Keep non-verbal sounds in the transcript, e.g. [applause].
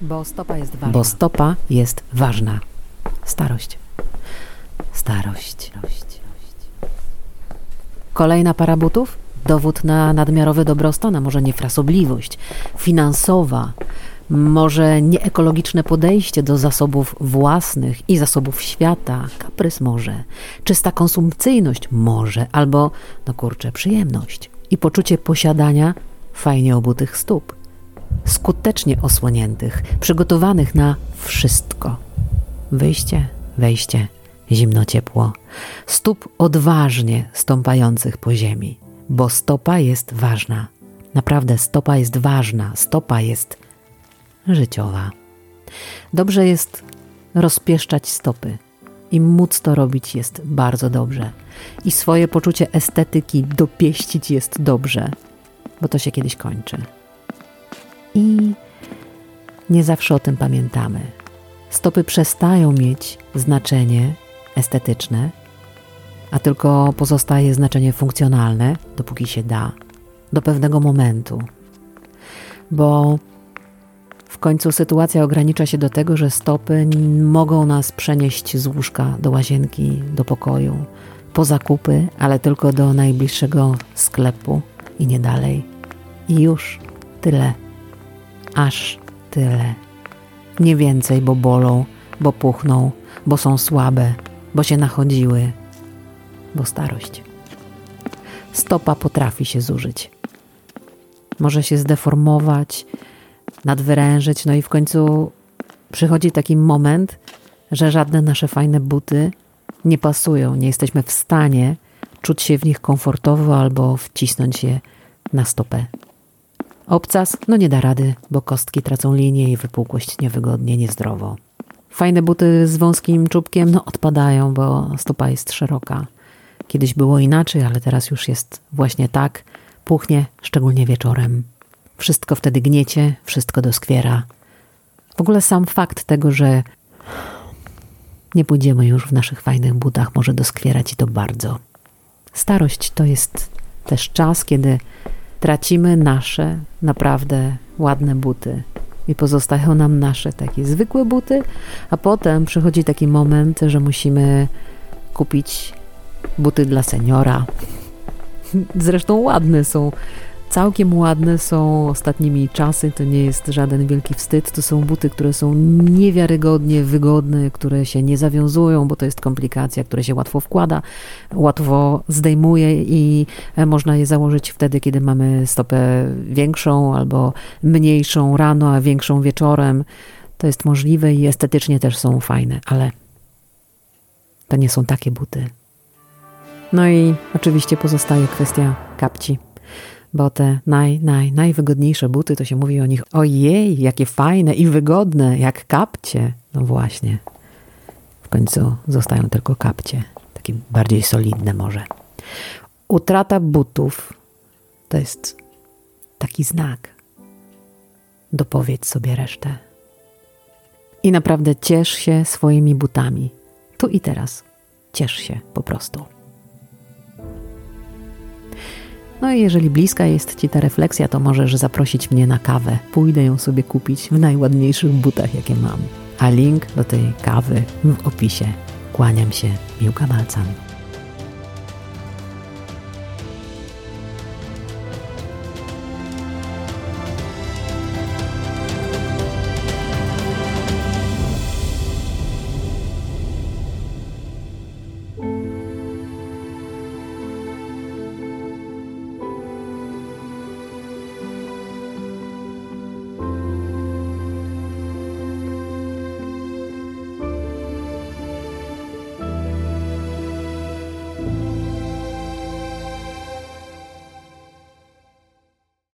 Bo stopa jest ważna. Bo stopa jest ważna. Starość. Starość. Kolejna para butów? Dowód na nadmiarowy dobrostan, a może niefrasobliwość finansowa, może nieekologiczne podejście do zasobów własnych i zasobów świata, kaprys może, czysta konsumpcyjność może, albo, no kurczę, przyjemność i poczucie posiadania fajnie obutych stóp, skutecznie osłoniętych, przygotowanych na wszystko. Wyjście, wejście, zimno, ciepło, stóp odważnie stąpających po ziemi, bo stopa jest ważna. Naprawdę stopa jest ważna, stopa jest życiowa. Dobrze jest rozpieszczać stopy i móc to robić jest bardzo dobrze. I swoje poczucie estetyki dopieścić jest dobrze, bo to się kiedyś kończy. I nie zawsze o tym pamiętamy. Stopy przestają mieć znaczenie estetyczne, a tylko pozostaje znaczenie funkcjonalne, dopóki się da, do pewnego momentu. Bo w końcu sytuacja ogranicza się do tego, że stopy mogą nas przenieść z łóżka do łazienki, do pokoju, po zakupy, ale tylko do najbliższego sklepu i nie dalej. I już tyle, aż tyle. Nie więcej, bo bolą, bo puchną, bo są słabe, bo się nachodziły, bo starość. Stopa potrafi się zużyć. Może się zdeformować, nadwyrężyć, no i w końcu przychodzi taki moment, że żadne nasze fajne buty nie pasują, nie jesteśmy w stanie czuć się w nich komfortowo albo wcisnąć je na stopę. Obcas, no nie da rady, bo kostki tracą linię i wypukłość niewygodnie, niezdrowo. Fajne buty z wąskim czubkiem, no odpadają, bo stopa jest szeroka. Kiedyś było inaczej, ale teraz już jest właśnie tak. Puchnie, szczególnie wieczorem. Wszystko wtedy gniecie, wszystko doskwiera. W ogóle sam fakt tego, że nie pójdziemy już w naszych fajnych butach, może doskwierać i to bardzo. Starość to jest też czas, kiedy tracimy nasze naprawdę ładne buty i pozostają nam nasze takie zwykłe buty, a potem przychodzi taki moment, że musimy kupić buty dla seniora. [laughs] Zresztą ładne są całkiem ładne są ostatnimi czasy. To nie jest żaden wielki wstyd. To są buty, które są niewiarygodnie wygodne, które się nie zawiązują, bo to jest komplikacja, które się łatwo wkłada, łatwo zdejmuje i e, można je założyć wtedy, kiedy mamy stopę większą albo mniejszą rano, a większą wieczorem. To jest możliwe i estetycznie też są fajne, ale to nie są takie buty. No i oczywiście pozostaje kwestia kapci bo te naj, naj, najwygodniejsze buty, to się mówi o nich, ojej, jakie fajne i wygodne, jak kapcie. No właśnie. W końcu zostają tylko kapcie, takie bardziej solidne może. Utrata butów to jest taki znak. Dopowiedz sobie resztę. I naprawdę ciesz się swoimi butami. Tu i teraz. Ciesz się po prostu. No i jeżeli bliska jest Ci ta refleksja, to możesz zaprosić mnie na kawę. Pójdę ją sobie kupić w najładniejszych butach, jakie mam. A link do tej kawy w opisie. Kłaniam się, Miłka Malcan.